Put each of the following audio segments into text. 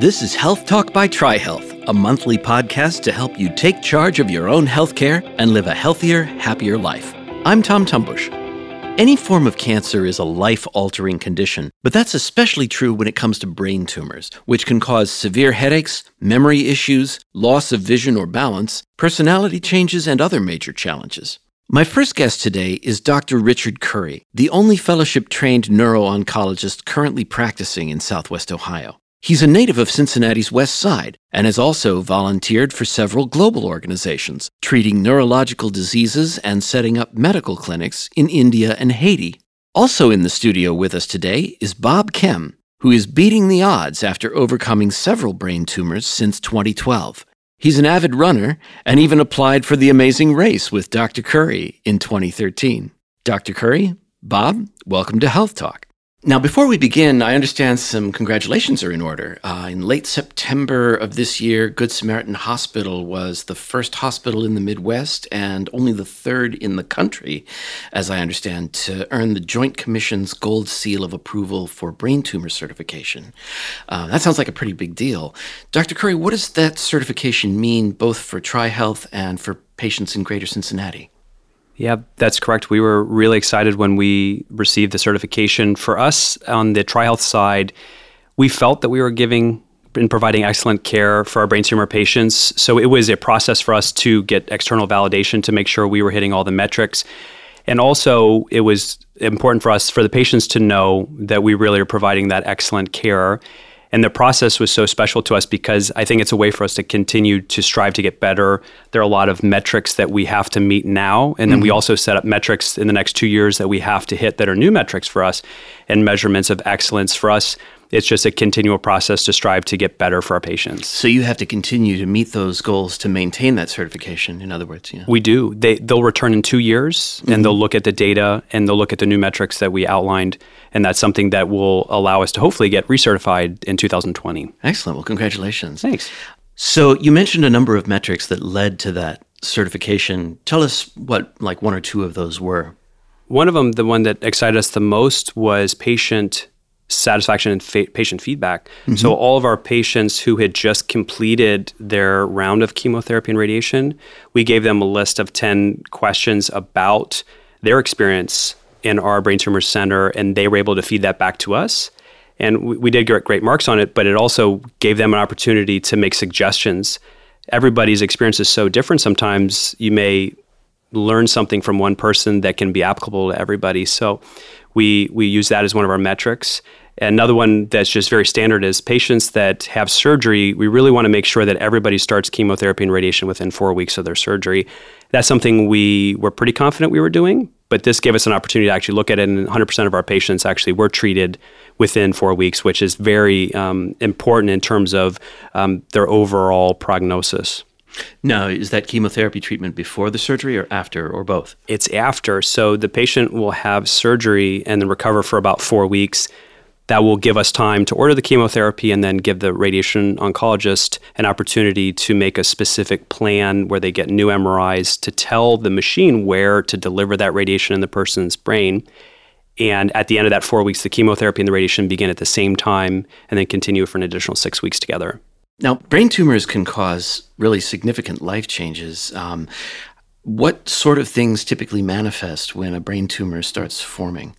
This is Health Talk by TriHealth, a monthly podcast to help you take charge of your own healthcare and live a healthier, happier life. I'm Tom Tumbush. Any form of cancer is a life altering condition, but that's especially true when it comes to brain tumors, which can cause severe headaches, memory issues, loss of vision or balance, personality changes, and other major challenges. My first guest today is Dr. Richard Curry, the only fellowship trained neuro oncologist currently practicing in Southwest Ohio. He's a native of Cincinnati's West Side and has also volunteered for several global organizations, treating neurological diseases and setting up medical clinics in India and Haiti. Also in the studio with us today is Bob Kehm, who is beating the odds after overcoming several brain tumors since 2012. He's an avid runner and even applied for the amazing race with Dr. Curry in 2013. Dr. Curry, Bob, welcome to Health Talk. Now, before we begin, I understand some congratulations are in order. Uh, in late September of this year, Good Samaritan Hospital was the first hospital in the Midwest and only the third in the country, as I understand, to earn the Joint Commission's gold seal of approval for brain tumor certification. Uh, that sounds like a pretty big deal. Dr. Curry, what does that certification mean both for TriHealth and for patients in Greater Cincinnati? Yeah, that's correct. We were really excited when we received the certification. For us on the TriHealth side, we felt that we were giving and providing excellent care for our brain tumor patients. So it was a process for us to get external validation to make sure we were hitting all the metrics. And also, it was important for us, for the patients to know that we really are providing that excellent care and the process was so special to us because I think it's a way for us to continue to strive to get better. There are a lot of metrics that we have to meet now. And then mm-hmm. we also set up metrics in the next two years that we have to hit that are new metrics for us and measurements of excellence for us it's just a continual process to strive to get better for our patients. So you have to continue to meet those goals to maintain that certification. In other words, yeah. We do. They they'll return in two years mm-hmm. and they'll look at the data and they'll look at the new metrics that we outlined, and that's something that will allow us to hopefully get recertified in 2020. Excellent. Well, congratulations. Thanks. So you mentioned a number of metrics that led to that certification. Tell us what like one or two of those were. One of them, the one that excited us the most, was patient satisfaction and fa- patient feedback. Mm-hmm. So all of our patients who had just completed their round of chemotherapy and radiation, we gave them a list of 10 questions about their experience in our brain tumor center and they were able to feed that back to us. And we, we did get great marks on it, but it also gave them an opportunity to make suggestions. Everybody's experience is so different. Sometimes you may learn something from one person that can be applicable to everybody. So we we use that as one of our metrics. Another one that's just very standard is patients that have surgery. We really want to make sure that everybody starts chemotherapy and radiation within four weeks of their surgery. That's something we were pretty confident we were doing, but this gave us an opportunity to actually look at it. And 100% of our patients actually were treated within four weeks, which is very um, important in terms of um, their overall prognosis. Now, is that chemotherapy treatment before the surgery or after or both? It's after. So the patient will have surgery and then recover for about four weeks. That will give us time to order the chemotherapy and then give the radiation oncologist an opportunity to make a specific plan where they get new MRIs to tell the machine where to deliver that radiation in the person's brain. And at the end of that four weeks, the chemotherapy and the radiation begin at the same time and then continue for an additional six weeks together. Now, brain tumors can cause really significant life changes. Um, what sort of things typically manifest when a brain tumor starts forming?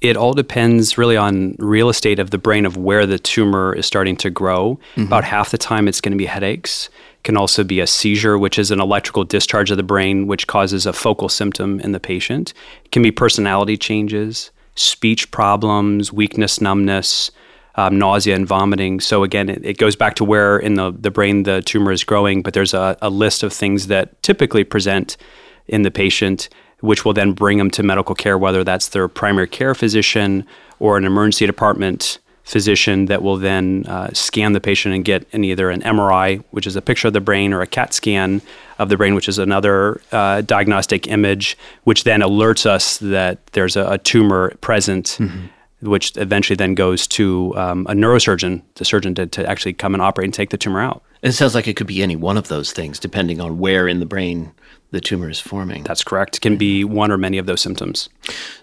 It all depends really on real estate of the brain of where the tumor is starting to grow. Mm-hmm. About half the time, it's going to be headaches. It can also be a seizure, which is an electrical discharge of the brain, which causes a focal symptom in the patient. It can be personality changes, speech problems, weakness, numbness, um, nausea and vomiting. So again, it, it, goes back to where in the, the brain the tumor is growing, but there's a, a list of things that typically present in the patient, which will then bring them to medical care, whether that's their primary care physician or an emergency department physician that will then uh, scan the patient and get an, either an MRI, which is a picture of the brain, or a CAT scan of the brain, which is another uh, diagnostic image, which then alerts us that there's a, a tumor present. Mm-hmm which eventually then goes to um, a neurosurgeon, the surgeon to, to actually come and operate and take the tumor out. It sounds like it could be any one of those things, depending on where in the brain the tumor is forming. That's correct. It can be one or many of those symptoms.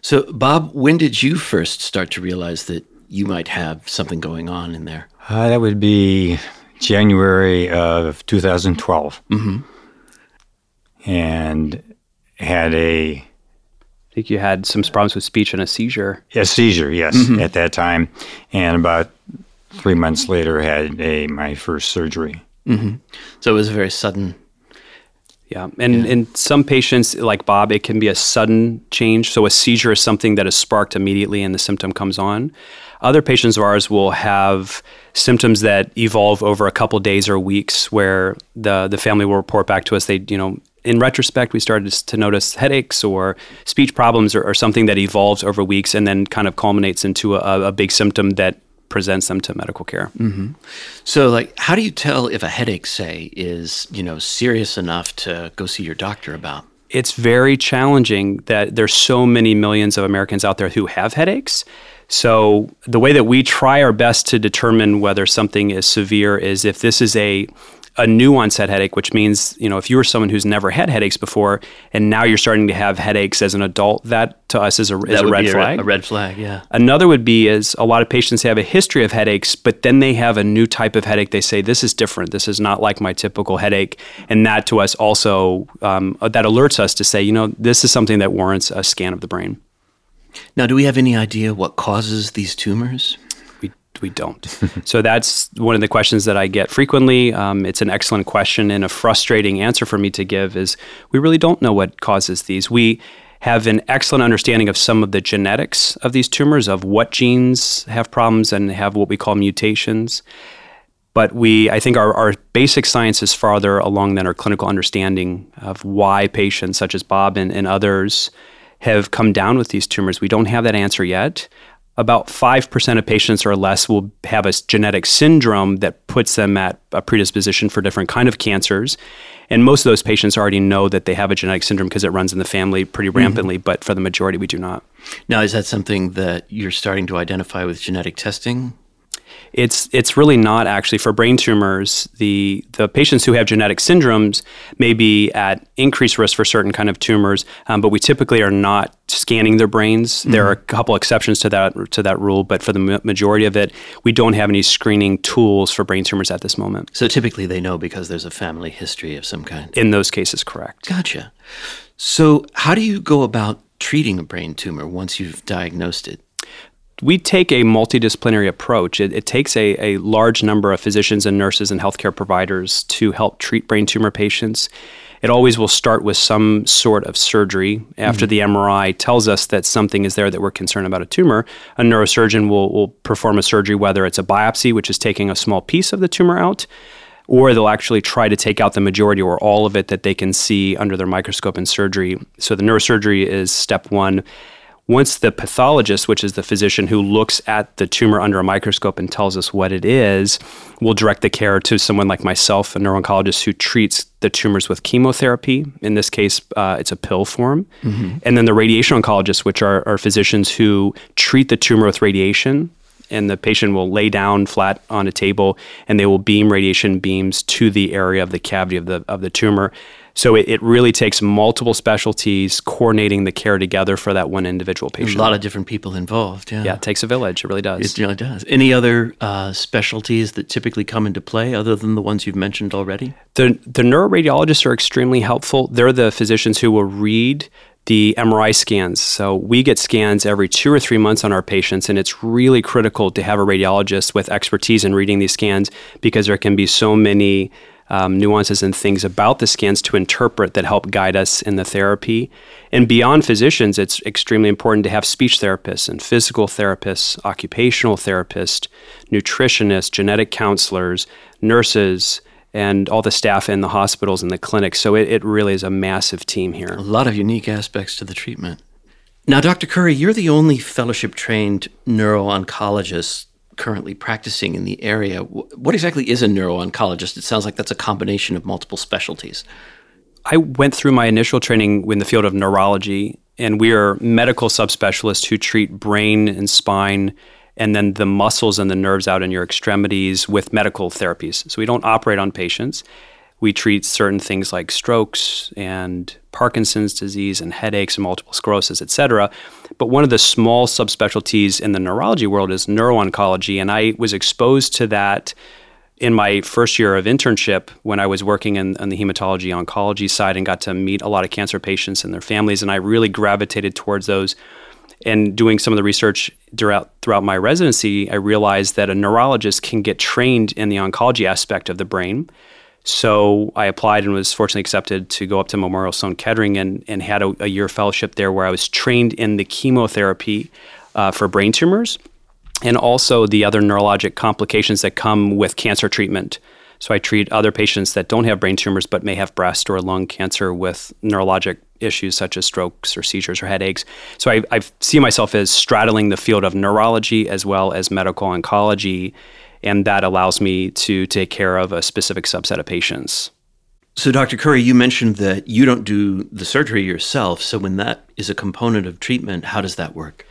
So, Bob, when did you first start to realize that you might have something going on in there? Uh, that would be January of 2012. Mm-hmm. And had a I think you had some problems with speech and a seizure. A seizure, yes, mm-hmm. at that time, and about three months later had a my first surgery. Mm-hmm. So it was a very sudden. Yeah, and yeah. in some patients like Bob, it can be a sudden change. So a seizure is something that is sparked immediately, and the symptom comes on. Other patients of ours will have symptoms that evolve over a couple days or weeks, where the the family will report back to us. They, you know, in retrospect, we started to notice headaches or speech problems or, or something that evolves over weeks and then kind of culminates into a, a big symptom that presents them to medical care. Mm-hmm. So, like, how do you tell if a headache, say, is you know serious enough to go see your doctor about? It's very challenging that there's so many millions of Americans out there who have headaches. So, the way that we try our best to determine whether something is severe is if this is a a new onset headache, which means, you know, if you were someone who's never had headaches before and now you're starting to have headaches as an adult, that to us is a, is a red flag. A, red flag, yeah. Another would be is a lot of patients have a history of headaches, but then they have a new type of headache. They say, this is different. This is not like my typical headache. And that to us also, um, that alerts us to say, you know, this is something that warrants a scan of the brain. Now, do we have any idea what causes these tumors? We don't. so that's one of the questions that I get frequently. Um, it's an excellent question and a frustrating answer for me to give is we really don't know what causes these. We have an excellent understanding of some of the genetics of these tumors, of what genes have problems and have what we call mutations. But we, I think our, our basic science is farther along than our clinical understanding of why patients such as Bob and, and others have come down with these tumors. We don't have that answer yet about 5% of patients or less will have a genetic syndrome that puts them at a predisposition for different kind of cancers and most of those patients already know that they have a genetic syndrome because it runs in the family pretty mm-hmm. rampantly mm-hmm. but for the majority we do not now is that something that you're starting to identify with genetic testing it's it's really not actually for brain tumors. The the patients who have genetic syndromes may be at increased risk for certain kind of tumors, um, but we typically are not scanning their brains. Mm-hmm. There are a couple exceptions to that to that rule, but for the majority of it, we don't have any screening tools for brain tumors at this moment. So typically, they know because there's a family history of some kind. In those cases, correct. Gotcha. So, how do you go about treating a brain tumor once you've diagnosed it? we take a multidisciplinary approach. It, it, takes a, a large number of physicians and nurses and healthcare providers to help treat brain tumor patients. It always will start with some sort of surgery. After mm-hmm. the MRI tells us that something is there that we're concerned about a tumor, a neurosurgeon will, will perform a surgery, whether it's a biopsy, which is taking a small piece of the tumor out, or they'll actually try to take out the majority or all of it that they can see under their microscope in surgery. So the neurosurgery is step one. Once the pathologist, which is the physician who looks at the tumor under a microscope and tells us what it is, will direct the care to someone like myself, a neuro-oncologist who treats the tumors with chemotherapy. In this case, uh, it's a pill form. Mm-hmm. And then the radiation oncologists, which are, are physicians who treat the tumor with radiation and the patient will lay down flat on a table and they will beam radiation beams to the area of the cavity of the of the tumor so it, it really takes multiple specialties coordinating the care together for that one individual patient. A lot of different people involved. Yeah, yeah, it takes a village. It really does. It really does. Any other uh, specialties that typically come into play other than the ones you've mentioned already? The the neuroradiologists are extremely helpful. They're the physicians who will read the MRI scans. So we get scans every two or three months on our patients, and it's really critical to have a radiologist with expertise in reading these scans because there can be so many um, nuances and things about the scans to interpret that help guide us in the therapy. And beyond physicians, it's extremely important to have speech therapists and physical therapists, occupational therapists, nutritionists, genetic counselors, nurses, and all the staff in the hospitals and the clinics. So it, it really is a massive team here. A lot of unique aspects to the treatment. Now, Dr. Curry, you're the only fellowship trained neuro oncologist currently practicing in the area. What exactly is a neuro-oncologist? It sounds like that's a combination of multiple specialties. I went through my initial training in the field of neurology, and we are medical subspecialists who treat brain and spine and then the muscles and the nerves out in your extremities with medical therapies. So we don't operate on patients. We treat certain things like strokes and Parkinson's disease and headaches and multiple sclerosis, et cetera. But one of the small subspecialties in the neurology world is neuro-oncology, and I was exposed to that in my first year of internship when I was working in, in, the hematology oncology side and got to meet a lot of cancer patients and their families, and I really gravitated towards those. And doing some of the research throughout throughout my residency, I realized that a neurologist can get trained in the oncology aspect of the brain. So I applied and was fortunately accepted to go up to Memorial Sloan Kettering and, and had a, a year fellowship there where I was trained in the chemotherapy uh, for brain tumors and also the other neurologic complications that come with cancer treatment. So I treat other patients that don't have brain tumors but may have breast or lung cancer with neurologic issues such as strokes or seizures or headaches. So I, I see myself as straddling the field of neurology as well as medical oncology, and that allows me to take care of a specific subset of patients. So, Dr. Curry, you mentioned that you don't do the surgery yourself. So, when that is a component of treatment, how does that work?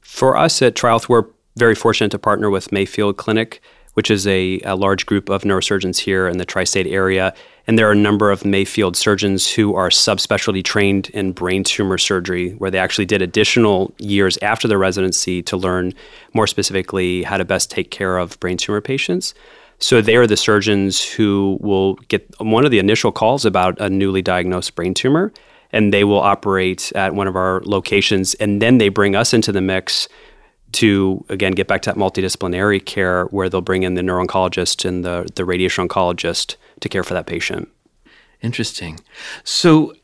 For us at TriHealth, we're very fortunate to partner with Mayfield Clinic, which is a, a large group of neurosurgeons here in the tri state area. And there are a number of Mayfield surgeons who are subspecialty trained in brain tumor surgery, where they actually did additional years after their residency to learn more specifically how to best take care of brain tumor patients. So they are the surgeons who will get one of the initial calls about a newly diagnosed brain tumor, and they will operate at one of our locations. And then they bring us into the mix to again get back to that multidisciplinary care where they'll bring in the neuro-oncologist and the, the radiation oncologist to care for that patient. Interesting. So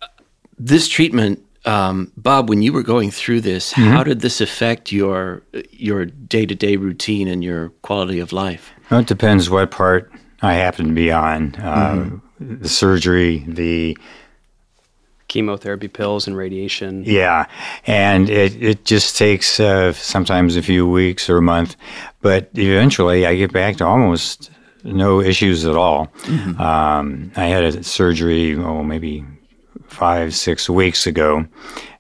this treatment, um, Bob, when you were going through this, mm-hmm. how did this affect your your day to day routine and your quality of life? Well, it depends what part I happen to be on. Uh, mm-hmm. The surgery, the chemotherapy pills and radiation. Yeah, and it, it just takes uh, sometimes a few weeks or a month, but eventually I get back to almost no issues at all. Mm-hmm. Um, I had a surgery, oh, maybe five, six weeks ago,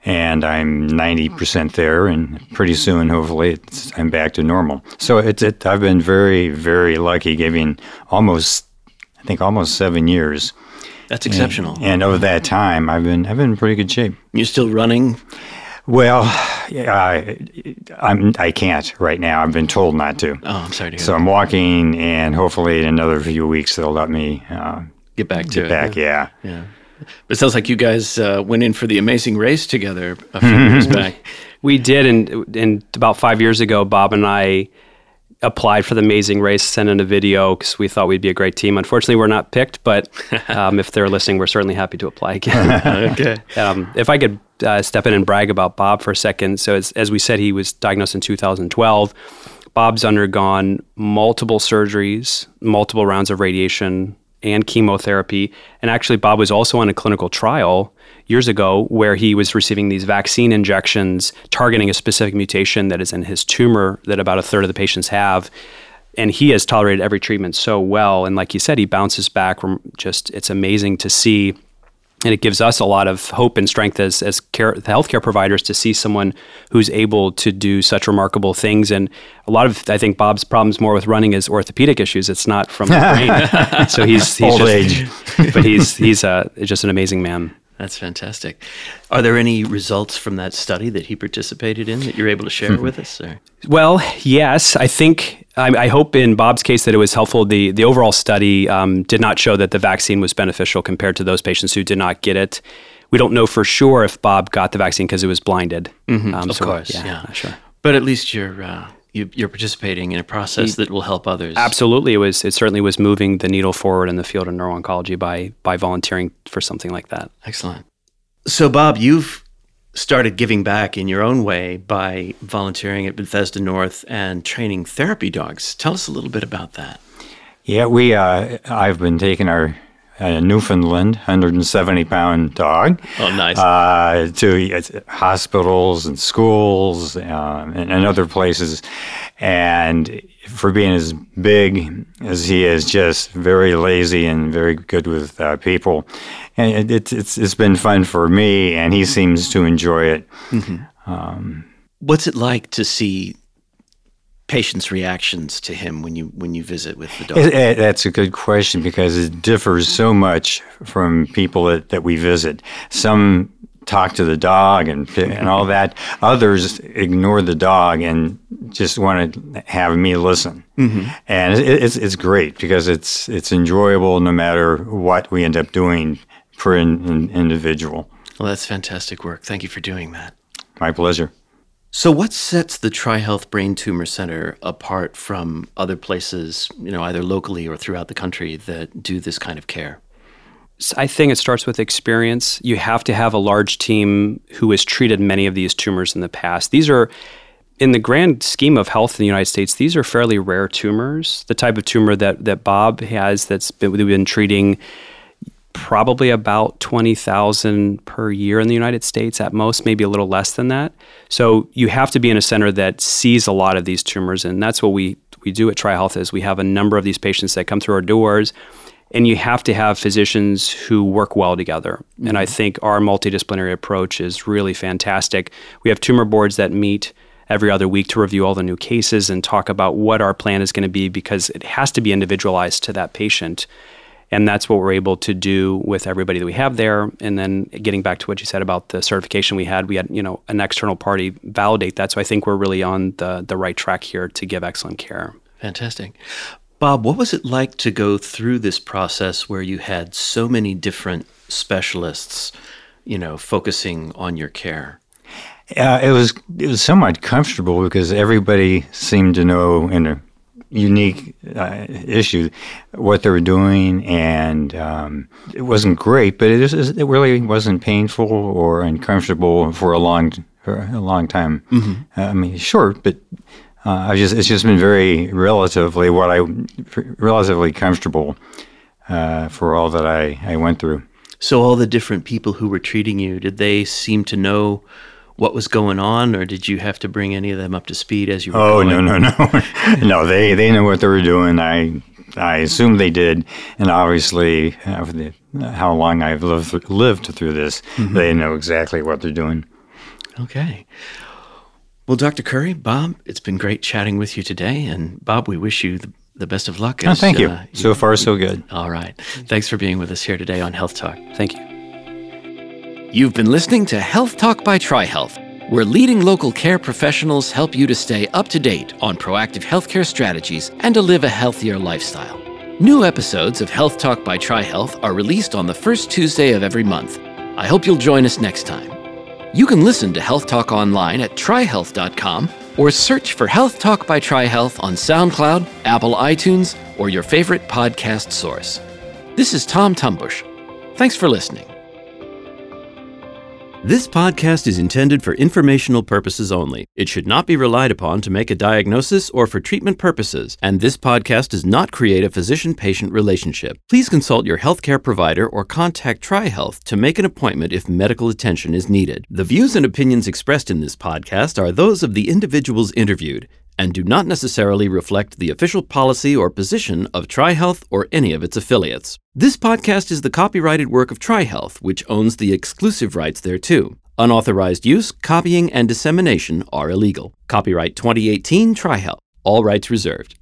and I'm 90% there, and pretty soon, hopefully, I'm back to normal. So it's, it, I've been very, very lucky, giving almost, I think, almost seven years that's exceptional. And, and over that time, I've been I've been in pretty good shape. You're still running? Well, I, I'm I can't right now. I've been told not to. Oh, I'm sorry to So I'm walking, and hopefully in another few weeks they'll let me uh, get back to get it. Back, yeah. yeah. But it sounds like you guys uh, went in for the amazing race together a few years back. We did, and and about five years ago, Bob and I applied for the Amazing Race, sent in a video because we thought we'd be a great team. Unfortunately, we're not picked, but um, if they're listening, we're certainly happy to apply again. okay. Um, if I could uh, step in and brag about Bob for a second. So, as, as we said, he was diagnosed in 2012. Bob's undergone multiple surgeries, multiple rounds of radiation and chemotherapy. And actually, Bob was also on a clinical trial years ago where he was receiving these vaccine injections targeting a specific mutation that is in his tumor that about a third of the patients have. And he has tolerated every treatment so well. And like you said, he bounces back from just, it's amazing to see and it gives us a lot of hope and strength as as care, healthcare providers to see someone who's able to do such remarkable things. And a lot of I think Bob's problems more with running is orthopedic issues. It's not from the brain. so he's he's Old just, age. but he's he's uh, just an amazing man. That's fantastic. Are there any results from that study that he participated in that you're able to share with us? Or? Well, yes. I think I, I, hope in Bob's case that it was helpful. The the overall study um, did not show that the vaccine was beneficial compared to those patients who did not get it. We don't know for sure if Bob got the vaccine because it was blinded. Mm-hmm. Um, of so course, yeah, yeah, sure. But at least you're uh, you, are participating in a process that will help others. Absolutely, it was. It certainly was moving the needle forward in the field of neuro-oncology by by volunteering for something like that. Excellent. So, Bob, you've started giving back in your own way by volunteering at Bethesda North and training therapy dogs. Tell us a little bit about that. Yeah, we. Uh, I've been taking our a Newfoundland, 170 pound dog. Oh, nice. Uh, to hospitals and schools uh, and, and, other places. And for being as big as he is, just very lazy and very good with uh, people. And it, it's, it's been fun for me, and he seems to enjoy it. Mm-hmm. Um, What's it like to see patients' reactions to him when you when you visit with the dog? It- it- that's a good question because it differs so much from people that, that we visit. Some talk to the dog and and all that. Others ignore the dog and just want to have me listen. Mm-hmm. And it, it's it's great because it's it's enjoyable no matter what we end up doing per in, in- individual. Well, that's fantastic work. Thank you for doing that. My pleasure. So, what sets the TriHealth Brain Tumor Center apart from other places, you know, either locally or throughout the country that do this kind of care? I think it starts with experience. You have to have a large team who has treated many of these tumors in the past. These are, in the grand scheme of health in the United States, these are fairly rare tumors. The type of tumor that, that Bob has that's been, we've been treating probably about 20,000 per year in the United States at most, maybe a little less than that. So you have to be in a center that sees a lot of these tumors and that's what we we do at TriHealth is we have a number of these patients that come through our doors and you have to have physicians who work well together. And I mm-hmm. think our multidisciplinary approach is really fantastic. We have tumor boards that meet every other week to review all the new cases and talk about what our plan is going to be because it has to be individualized to that patient. And that's what we're able to do with everybody that we have there. And then getting back to what you said about the certification we had, we had, you know, an external party validate that. So I think we're really on the, the right track here to give excellent care. Fantastic. Bob, what was it like to go through this process where you had so many different specialists, you know, focusing on your care? Uh, it was it was somewhat comfortable because everybody seemed to know in a unique uh, issue what they were doing, and um, it wasn't great, but it, is, it really wasn't painful or uncomfortable for a long for a long time. Uh, I mean, short, but uh, I've just it's just been very relatively what I relatively comfortable uh, for all that I, I went through. So, all the different people who were treating you, did they seem to know what was going on, or did you have to bring any of them up to speed as you were Oh going? no no no no! They they know what they were doing. I I assume they did, and obviously, uh, the, how long I've lived lived through this, they know exactly what they're doing. Okay. Well, Dr. Curry, Bob, it's been great chatting with you today. And Bob, we wish you the, the best of luck. Oh, thank you. uh, So far, so good. All right. Thanks for being with us here today on Health Talk. Thank you. You've been listening to Health Talk by TriHealth, where leading local care professionals help you to stay up to date on proactive healthcare strategies and to live a healthier lifestyle. New episodes of Health Talk by TriHealth are released on the first Tuesday of every month. I hope you'll join us next time. You can listen to Health Talk online at trihealth.com or search for Health Talk by TriHealth on SoundCloud, Apple iTunes, or your favorite podcast source. This is Tom Tumbush. Thanks for listening. This podcast is intended for informational purposes only. It should not be relied upon to make a diagnosis or for treatment purposes, and this podcast does not create a physician patient relationship. Please consult your healthcare provider or contact TriHealth to make an appointment if medical attention is needed. The views and opinions expressed in this podcast are those of the individuals interviewed and do not necessarily reflect the official policy or position of TriHealth or any of its affiliates. This podcast is the copyrighted work of TriHealth, which owns the exclusive rights thereto. Unauthorized use, copying, and dissemination are illegal. Copyright 2018 TriHealth. All rights reserved.